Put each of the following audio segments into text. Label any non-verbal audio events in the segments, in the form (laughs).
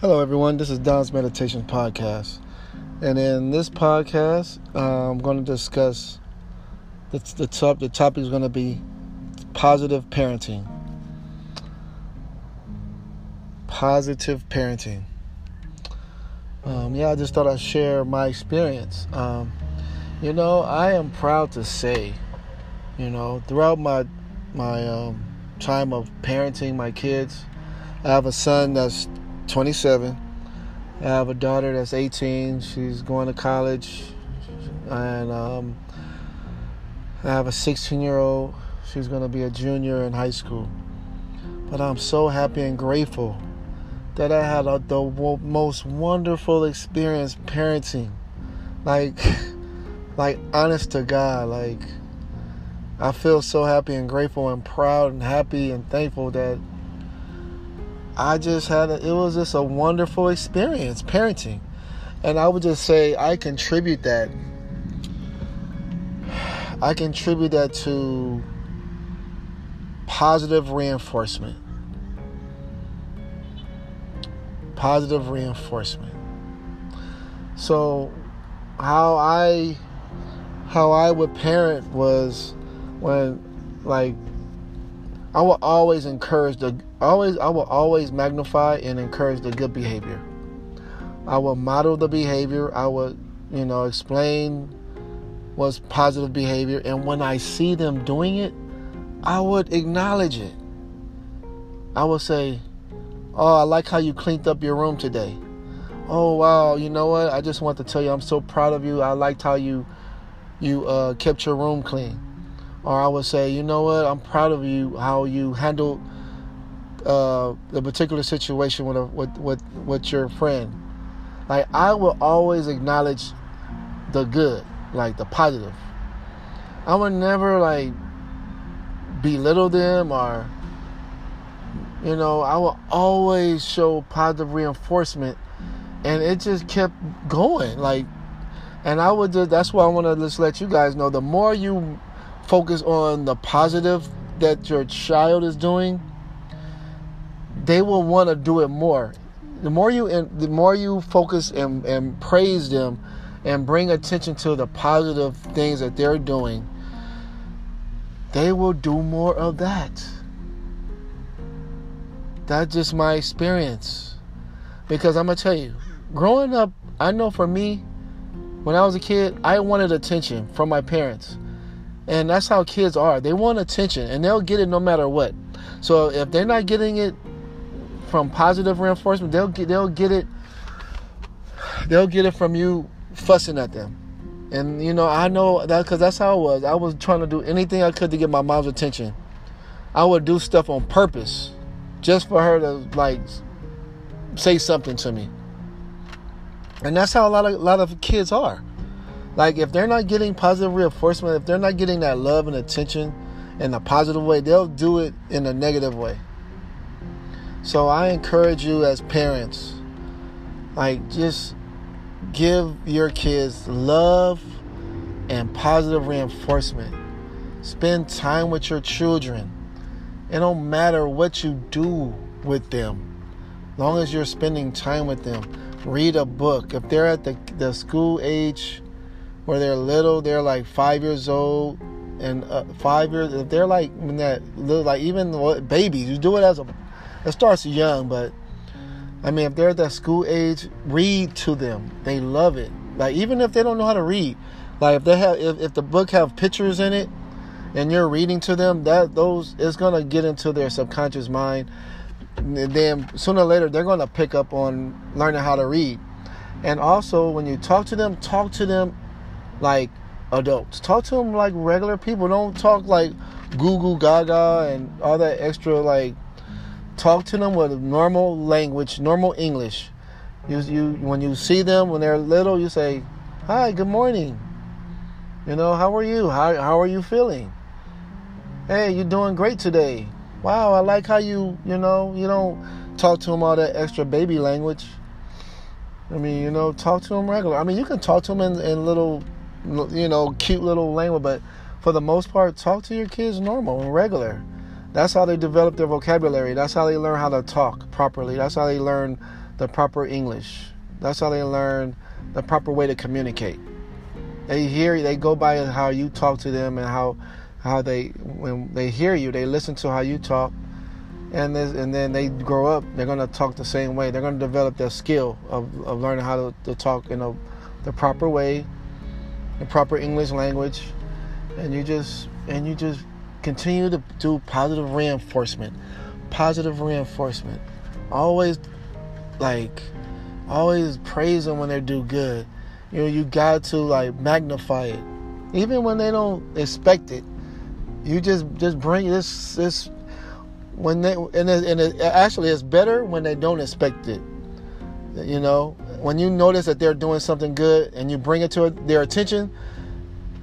Hello, everyone. This is Don's Meditation Podcast. And in this podcast, uh, I'm going to discuss the, the, top, the topic is going to be positive parenting. Positive parenting. Um, yeah, I just thought I'd share my experience. Um, you know, I am proud to say, you know, throughout my my um, time of parenting my kids, I have a son that's 27. I have a daughter that's 18. She's going to college, and um, I have a 16 year old. She's going to be a junior in high school. But I'm so happy and grateful that I had a, the most wonderful experience parenting. Like, (laughs) like honest to God, like I feel so happy and grateful and proud and happy and thankful that I just had a, it was just a wonderful experience parenting. And I would just say I contribute that I contribute that to positive reinforcement. Positive reinforcement. So how I how I would parent was when like I will always encourage the always I will always magnify and encourage the good behavior. I will model the behavior. I will, you know, explain what's positive behavior and when I see them doing it, I would acknowledge it. I would say, "Oh, I like how you cleaned up your room today." "Oh, wow, you know what? I just want to tell you I'm so proud of you. I liked how you you uh, kept your room clean." Or I would say, you know what, I'm proud of you how you handled uh, the particular situation with, a, with with with your friend. Like I will always acknowledge the good, like the positive. I would never like belittle them or you know, I will always show positive reinforcement and it just kept going like and I would just that's why I want to just let you guys know the more you focus on the positive that your child is doing, they will want to do it more. The more you the more you focus and, and praise them and bring attention to the positive things that they're doing, they will do more of that. That's just my experience. Because I'm to tell you, growing up, I know for me, when I was a kid, I wanted attention from my parents. And that's how kids are. They want attention and they'll get it no matter what. So if they're not getting it from positive reinforcement, they'll get they'll get it they'll get it from you fussing at them. And you know, I know that cuz that's how it was. I was trying to do anything I could to get my mom's attention. I would do stuff on purpose just for her to like say something to me. And that's how a lot of a lot of kids are. Like if they're not getting positive reinforcement, if they're not getting that love and attention in a positive way, they'll do it in a negative way. So I encourage you as parents, like just give your kids love and positive reinforcement. Spend time with your children. It don't matter what you do with them. Long as you're spending time with them. Read a book. If they're at the, the school age where they're little, they're like five years old, and uh, five years. If they're like when that little, like even babies, you do it as a. It starts young, but I mean, if they're at that school age, read to them. They love it. Like even if they don't know how to read, like if they have, if, if the book have pictures in it, and you're reading to them, that those is gonna get into their subconscious mind. And then sooner or later, they're gonna pick up on learning how to read. And also, when you talk to them, talk to them like adults. Talk to them like regular people. Don't talk like goo goo gaga and all that extra like. Talk to them with normal language, normal English. You, you when you see them when they're little, you say, "Hi, good morning." You know, how are you? How how are you feeling? Hey, you're doing great today. Wow, I like how you, you know, you don't talk to them all that extra baby language. I mean, you know, talk to them regular. I mean, you can talk to them in, in little you know, cute little language, but for the most part, talk to your kids normal and regular. That's how they develop their vocabulary. That's how they learn how to talk properly. That's how they learn the proper English. That's how they learn the proper way to communicate. They hear, they go by how you talk to them and how how they when they hear you, they listen to how you talk, and this, and then they grow up. They're gonna talk the same way. They're gonna develop their skill of, of learning how to, to talk in a, the proper way, the proper English language, and you just and you just continue to do positive reinforcement, positive reinforcement. Always like always praise them when they do good. You know, you got to like magnify it, even when they don't expect it. You just just bring this this when they and it, and it, actually it's better when they don't expect it. You know, when you notice that they're doing something good and you bring it to their attention,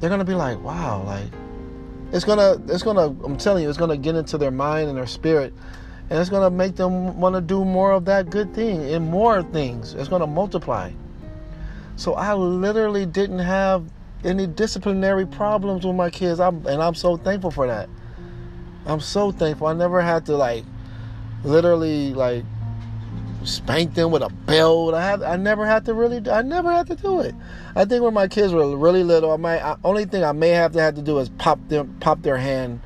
they're gonna be like, wow, like it's gonna it's gonna I'm telling you, it's gonna get into their mind and their spirit and it's to make them want to do more of that good thing and more things. It's to multiply. So I literally didn't have any disciplinary problems with my kids, I'm, and I'm so thankful for that. I'm so thankful. I never had to like literally like spank them with a belt. I have I never had to really I never had to do it. I think when my kids were really little, I might I, only thing I may have to have to do is pop them pop their hand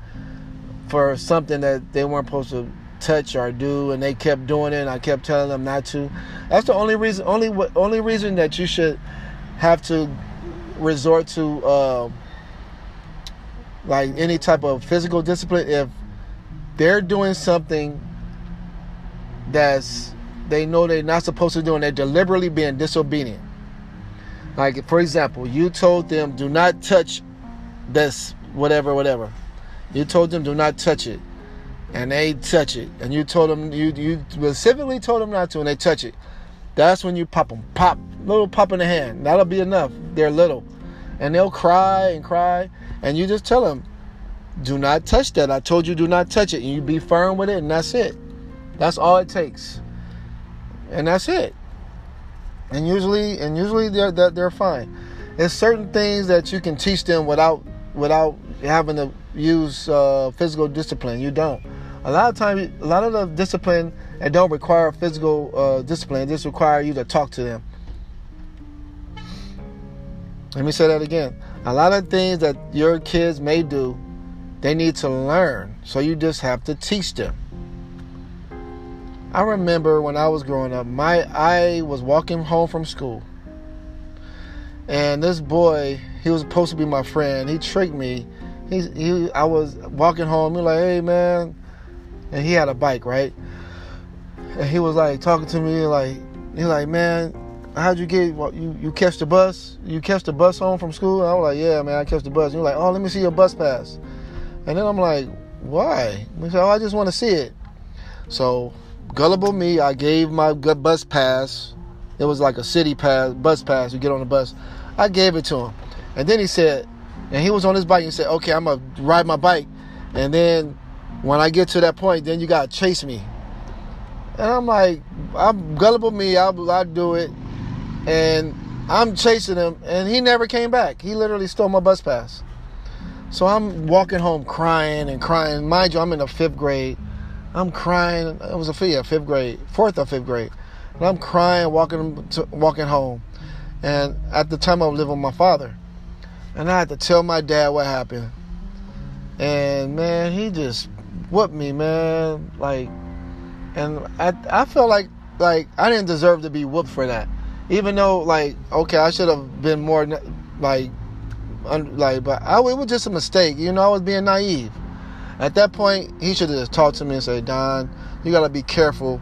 for something that they weren't supposed to touch or do, and they kept doing it. and I kept telling them not to. That's the only reason. Only only reason that you should have to resort to uh, like any type of physical discipline if they're doing something that's they know they're not supposed to do and they're deliberately being disobedient. Like for example, you told them do not touch this whatever whatever. You told them do not touch it and they touch it, and you told them you you specifically told them not to, and they touch it, that's when you pop them, pop, little pop in the hand. That'll be enough. They're little, and they'll cry and cry, and you just tell them, do not touch that. I told you do not touch it, and you be firm with it, and that's it. That's all it takes, and that's it. And usually, and usually they're they're, fine. There's certain things that you can teach them without without having to use uh, physical discipline. You don't. A lot of times, a lot of the discipline that don't require physical uh, discipline just require you to talk to them. Let me say that again. A lot of things that your kids may do, they need to learn. So you just have to teach them. I remember when I was growing up, my I was walking home from school. And this boy, he was supposed to be my friend. He tricked me he, he I was walking home. He was like, hey man, and he had a bike, right? And he was like talking to me, like he like, man, how'd you get? You you catch the bus? You catch the bus home from school? And I was like, yeah, man, I catch the bus. And he was like, oh, let me see your bus pass. And then I'm like, why? He said, oh, I just want to see it. So gullible me, I gave my bus pass. It was like a city pass, bus pass. You get on the bus. I gave it to him, and then he said, and he was on his bike and said, "Okay, I'm gonna ride my bike." And then when I get to that point, then you gotta chase me. And I'm like, I'm gullible me. I'll, I'll do it. And I'm chasing him, and he never came back. He literally stole my bus pass. So I'm walking home crying and crying. Mind you, I'm in the fifth grade. I'm crying. It was a yeah, fifth grade, fourth or fifth grade. And I'm crying, walking to, walking home. And at the time, I was living with my father. And I had to tell my dad what happened. And man, he just whooped me, man. Like, and I I felt like like I didn't deserve to be whooped for that. Even though like okay, I should have been more like un, like, but I, it was just a mistake. You know, I was being naive. At that point, he should have just talked to me and said, Don, you gotta be careful.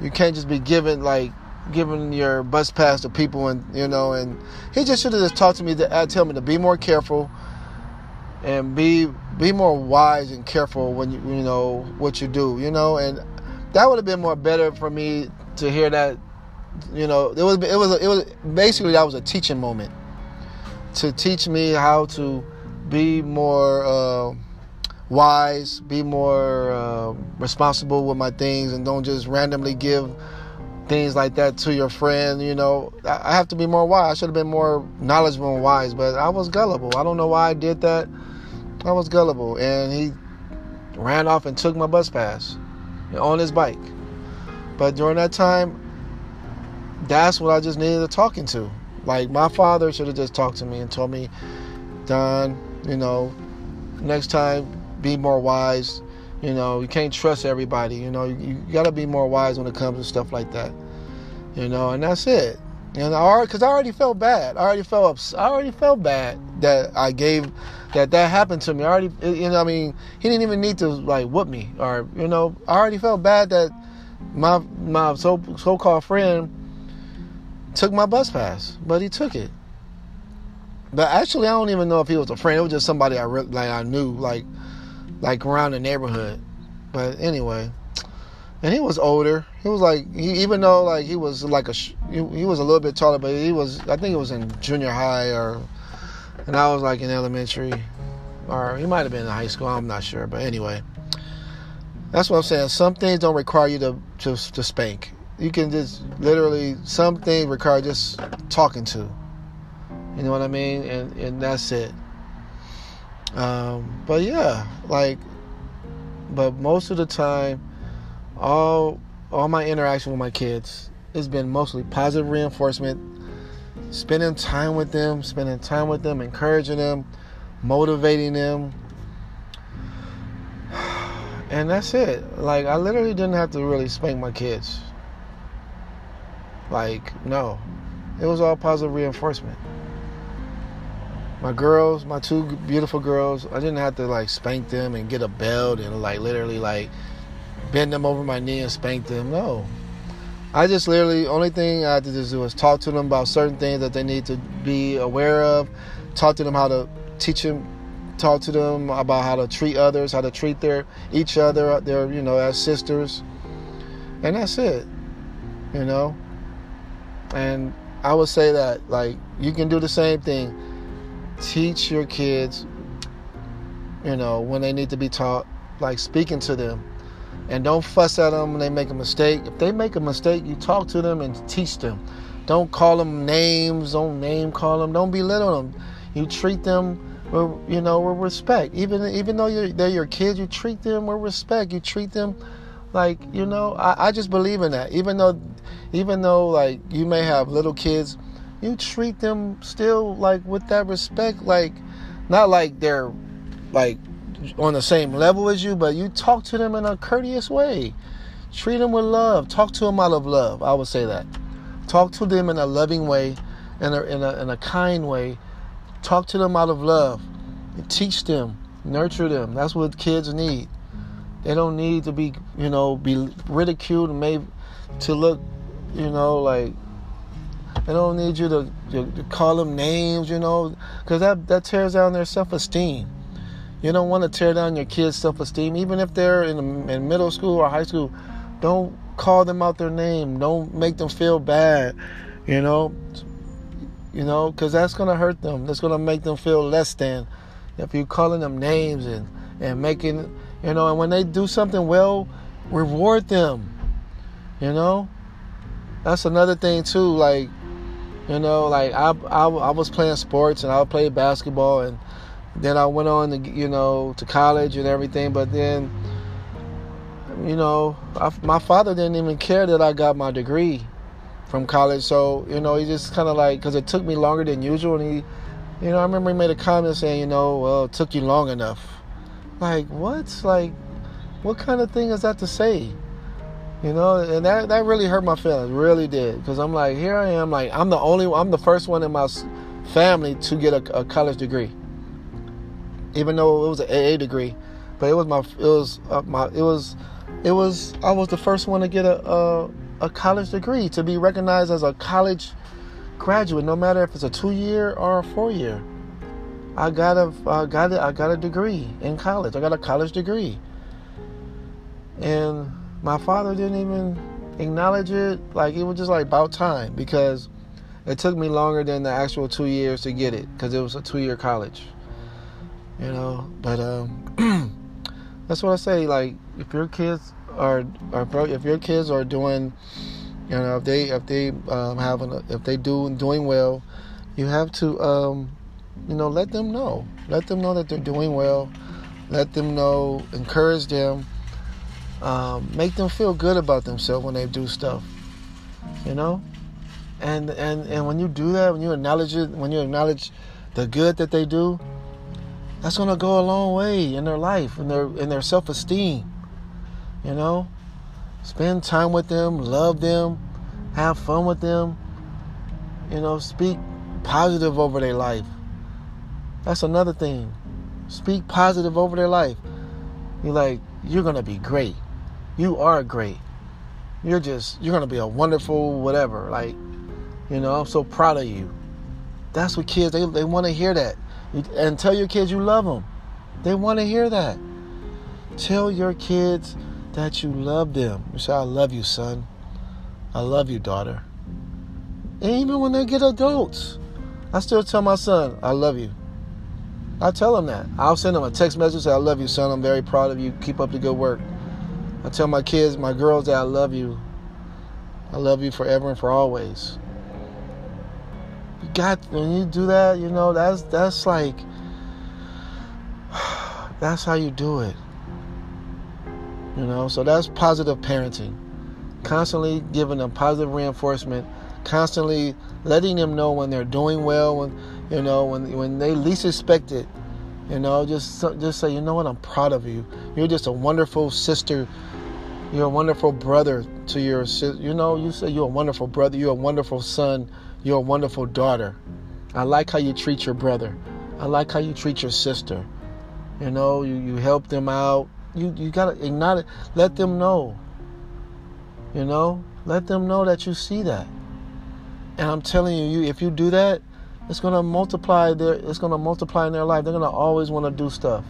You can't just be giving like giving your bus pass to people and you know and he just should have just talked to me to uh, tell me to be more careful and be be more wise and careful when you you know what you do you know and that would have been more better for me to hear that you know it was it was it was basically that was a teaching moment to teach me how to be more uh, wise be more uh, responsible with my things and don't just randomly give things like that to your friend. You know, I have to be more wise. I should have been more knowledgeable and wise, but I was gullible. I don't know why I did that. I was gullible, and he ran off and took my bus pass on his bike. But during that time, that's what I just needed to talking to. Like my father should have just talked to me and told me, Don, you know, next time be more wise. You know, you can't trust everybody. You know, you, you got to be more wise when it comes to stuff like that. You know, and that's it. And I because I already felt bad. I already felt I already felt bad that I gave that that happened to me. I already, you know, I mean, he didn't even need to like whoop me or you know, I already felt bad that my my so so called friend took my bus pass, but he took it. But actually, I don't even know if he was a friend. It was just somebody I re- like I knew, like like around the neighborhood. But anyway, and he was older. He was like he, even though like he was like a he, he was a little bit taller, but he was I think it was in junior high or and I was like in elementary or he might have been in high school. I'm not sure, but anyway, that's what I'm saying. Some things don't require you to to, to spank. You can just literally some things require just talking to. You know what I mean? And and that's it. Um, but yeah, like, but most of the time, all all my interaction with my kids has been mostly positive reinforcement, spending time with them, spending time with them, encouraging them, motivating them. (sighs) And that's it. Like I literally didn't have to really spank my kids. Like, no. It was all positive reinforcement my girls, my two beautiful girls, I didn't have to like spank them and get a belt and like literally like bend them over my knee and spank them. No. I just literally only thing I had to do was talk to them about certain things that they need to be aware of, talk to them how to teach them talk to them about how to treat others, how to treat their each other, uh, their you know, as sisters. And that's it. You know? And I would say that like you can do the same thing teach your kids, you know, when they need to be taught, like speaking to them. And don't fuss at them when they make a mistake. If they make a mistake, you talk to them and teach them. Don't call them names. Don't name call them. Don't belittle them. You treat them, with, you know, with respect. Even even though they're your kids, you treat them with respect. You treat them like you know. I, I just believe in that. Even though, even though like you may have little kids you treat them still like with that respect, like not like they're like on the same level as you, but you talk to them in a courteous way. Treat them with love. Talk to them out of love. I would say that. Talk to them in a loving way, in a, in a, in a kind way. Talk to them out of love. Teach them, nurture them. That's what kids need. They don't need to be, you know, be ridiculed and made to look, you know, like they don't need you to, to, call them names, you know, because that, that tears down their self esteem. You don't want to tear down your kids' self esteem, even if they're in, in middle school or high school. Don't call them out their name. Don't make them feel bad, you know, you know, because that's gonna hurt them. That's gonna make them feel less than. If you're calling them names and and making, you know, and when they do something well, reward them. You know, that's another thing too. Like you know, like I, I, I was playing sports and I played basketball and then I went on to you know to college and everything. But then, you know, I, my father didn't even care that I got my degree from college. So you know, he just kind of like because it took me longer than usual. And he, you know, I remember he made a comment saying, you know, well, it took you long enough. Like what? Like what kind of thing is that to say? You know, and that that really hurt my feelings, really did, because I'm like, here I am, like I'm the only, I'm the first one in my family to get a, a college degree, even though it was an AA degree, but it was my, it was uh, my, it was, it was, I was the first one to get a, a a college degree to be recognized as a college graduate, no matter if it's a two year or a four year. I got a, I got a, I got a degree in college. I got a college degree, and my father didn't even acknowledge it. Like it was just like about time because it took me longer than the actual two years to get it because it was a two-year college. You know, but um, (clears throat) that's what I say. Like if your kids are, are if your kids are doing, you know, if they if they um, having a, if they do doing well, you have to, um, you know, let them know. Let them know that they're doing well. Let them know. Encourage them um, make them feel good about themselves when they do stuff. You know, And and and when you do that, when you acknowledge it, when you acknowledge the good that they do, that's gonna go a long way in their life, in their in their self esteem. You know? Spend time with them, love them, have fun with them. You know, speak positive over their life. That's another thing. Speak positive over their life. You're like, you're gonna be great. You are great. You're just, you're gonna be a wonderful whatever. Like, you know, I'm so proud of you. That's what kids they they want to hear that. And tell your kids you love them. They want to hear that. Tell your kids that you love them. You say, I love you, son. I love you, daughter. And even when they get adults, I still tell my son, I love you. I tell him that. I'll send him a text message, say, I love you, son. I'm very proud of you. Keep up the good work. I tell my kids, my girls, that I love you. I love you forever and for always. You got when you do that, you know, that's that's like (sighs) that's how you do it. You know, so that's positive parenting. Constantly giving them positive reinforcement, constantly letting them know when they're doing well, when you know, when when they least expect it. You know, just just say, you know what, I'm proud of you. You're just a wonderful sister. You're a wonderful brother to your sister. You know, you say you're a wonderful brother. You're a wonderful son. You're a wonderful daughter. I like how you treat your brother. I like how you treat your sister. You know, you, you help them out you you gotta acknowledge let them know you know let them know that you see that and i'm telling you, you if you do that it's gonna multiply their it's gonna multiply in their life. They're gonna always want to do stuff.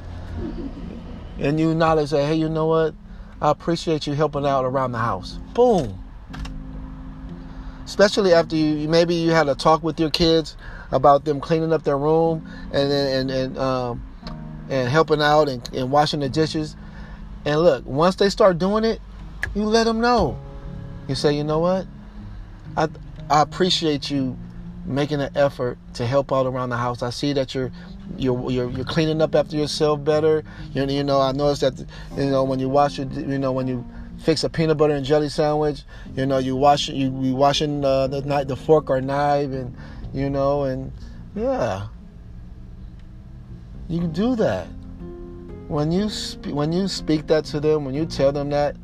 And you acknowledge that hey you know what? I appreciate you helping out around the house. Boom. Especially after you maybe you had a talk with your kids about them cleaning up their room and and and um, and helping out and, and washing the dishes. And look, once they start doing it, you let them know. You say, you know what? I I appreciate you making an effort to help out around the house. I see that you're you're you're, you're cleaning up after yourself better. You, you know, I noticed that you know when you wash your you know when you fix a peanut butter and jelly sandwich, you know you wash you you washing uh, the knife, the fork or knife, and you know and yeah, you do that when you sp- when you speak that to them, when you tell them that,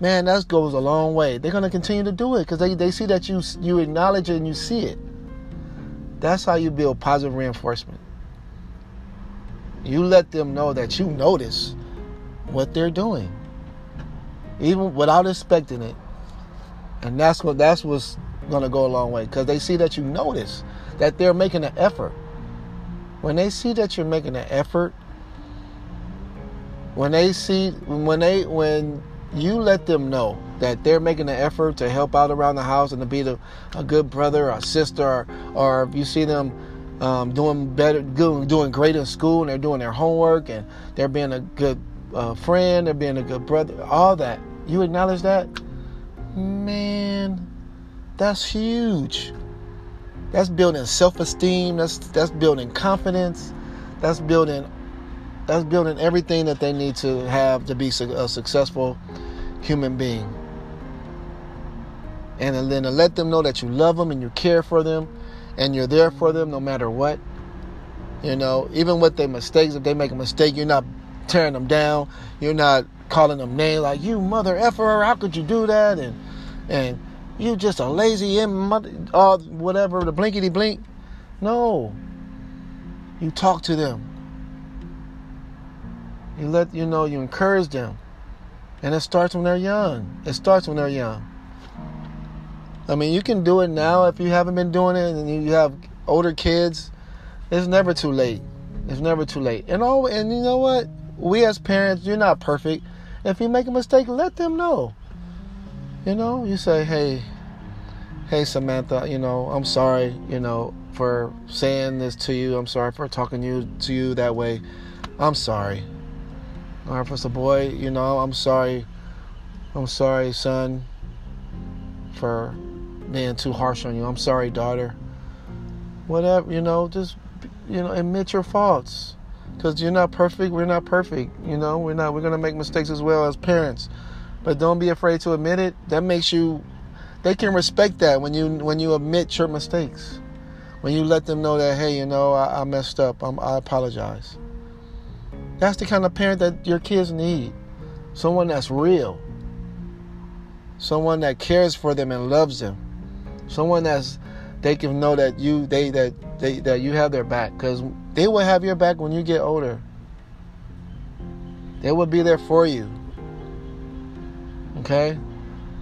man, that goes a long way. They're gonna continue to do it because they, they see that you you acknowledge it and you see it. That's how you build positive reinforcement. You let them know that you notice what they're doing, even without expecting it, and that's what that's what's gonna go a long way because they see that you notice that they're making an effort. When they see that you're making an effort when they see when they when you let them know that they're making an effort to help out around the house and to be the, a good brother or sister or, or if you see them um, doing better doing great in school and they're doing their homework and they're being a good uh, friend they're being a good brother all that. You acknowledge that? Man that's huge. That's building self-esteem. That's that's building confidence. That's building that's building everything that they need to have to be a successful human being. And then to let them know that you love them and you care for them and you're there for them no matter what. You know, even with their mistakes, if they make a mistake, you're not tearing them down. You're not calling them names like you mother effer. How could you do that? And and you just a lazy and all whatever the blinkety blink. No, you talk to them you let you know you encourage them. And it starts when they're young. It starts when they're young. I mean, you can do it now if you haven't been doing it and you have older kids. It's never too late. It's never too late. And all and you know what? We as parents, you're not perfect. If you make a mistake, let them know. You know, you say, "Hey, hey Samantha, you know, I'm sorry, you know, for saying this to you. I'm sorry for talking you to you that way. I'm sorry. Or if it's a boy, you know, I'm sorry. I'm sorry, son, for being too harsh on you. I'm sorry, daughter. Whatever, you know, just, you know, admit your faults. Because you're not perfect. We're not perfect. You know, we're not, we're going to make mistakes as well as parents. But don't be afraid to admit it. That makes you, they can respect that when you when you admit your mistakes. When you let them know that, hey, you know, I, I messed up. I'm, I apologize. That's the kind of parent that your kids need. Someone that's real. Someone that cares for them and loves them. Someone that's they can know that you they that they that you have their back because they will have your back when you get older. They will be there for you. Okay?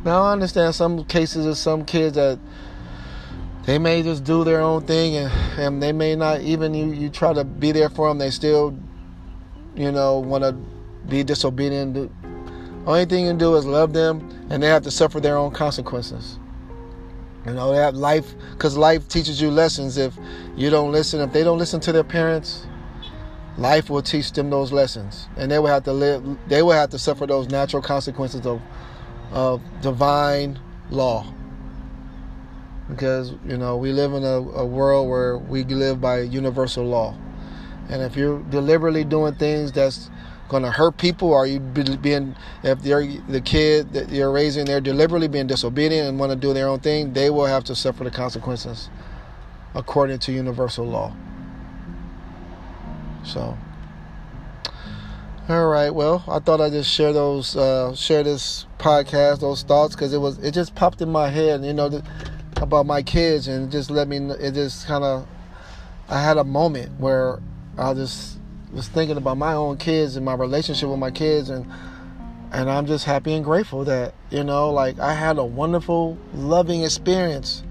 Now I understand some cases of some kids that they may just do their own thing and, and they may not even you, you try to be there for them they still you know want to be disobedient only thing you can do is love them and they have to suffer their own consequences you know have life because life teaches you lessons. If you don't listen if they don't listen to their parents life will teach them those lessons. And they will have to live they will have to suffer those natural consequences of of divine law. Because you know we live in a, a, world where we live by universal law. And if you're deliberately doing things that's going to hurt people? Are you being if they're the kid that you're raising they're deliberately being disobedient and want to do their own thing they will have to suffer the consequences according to universal law. So all right well i thought i'd just share those uh, share this podcast those thoughts because it was it just popped in my head you know the, about my kids and just let me it just kind of I had a moment where I just was thinking about my own kids and my relationship with my kids and and I'm just happy and grateful that you know like I had a wonderful loving experience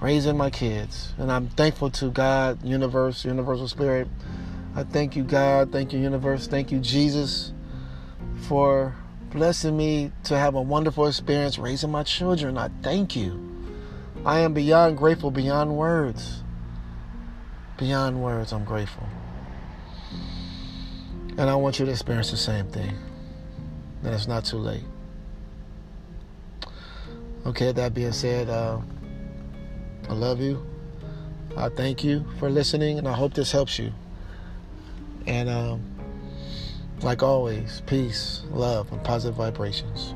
raising my kids. And I'm thankful to God universe universal spirit. I thank you God. Thank you universe. Thank you Jesus for blessing me to have a wonderful experience raising my children. I thank you. I am beyond grateful, beyond words. Beyond words, I'm grateful. And I want you to experience the same thing. That it's not too late. Okay, that being said, uh, I love you. I thank you for listening, and I hope this helps you. And um, like always, peace, love, and positive vibrations.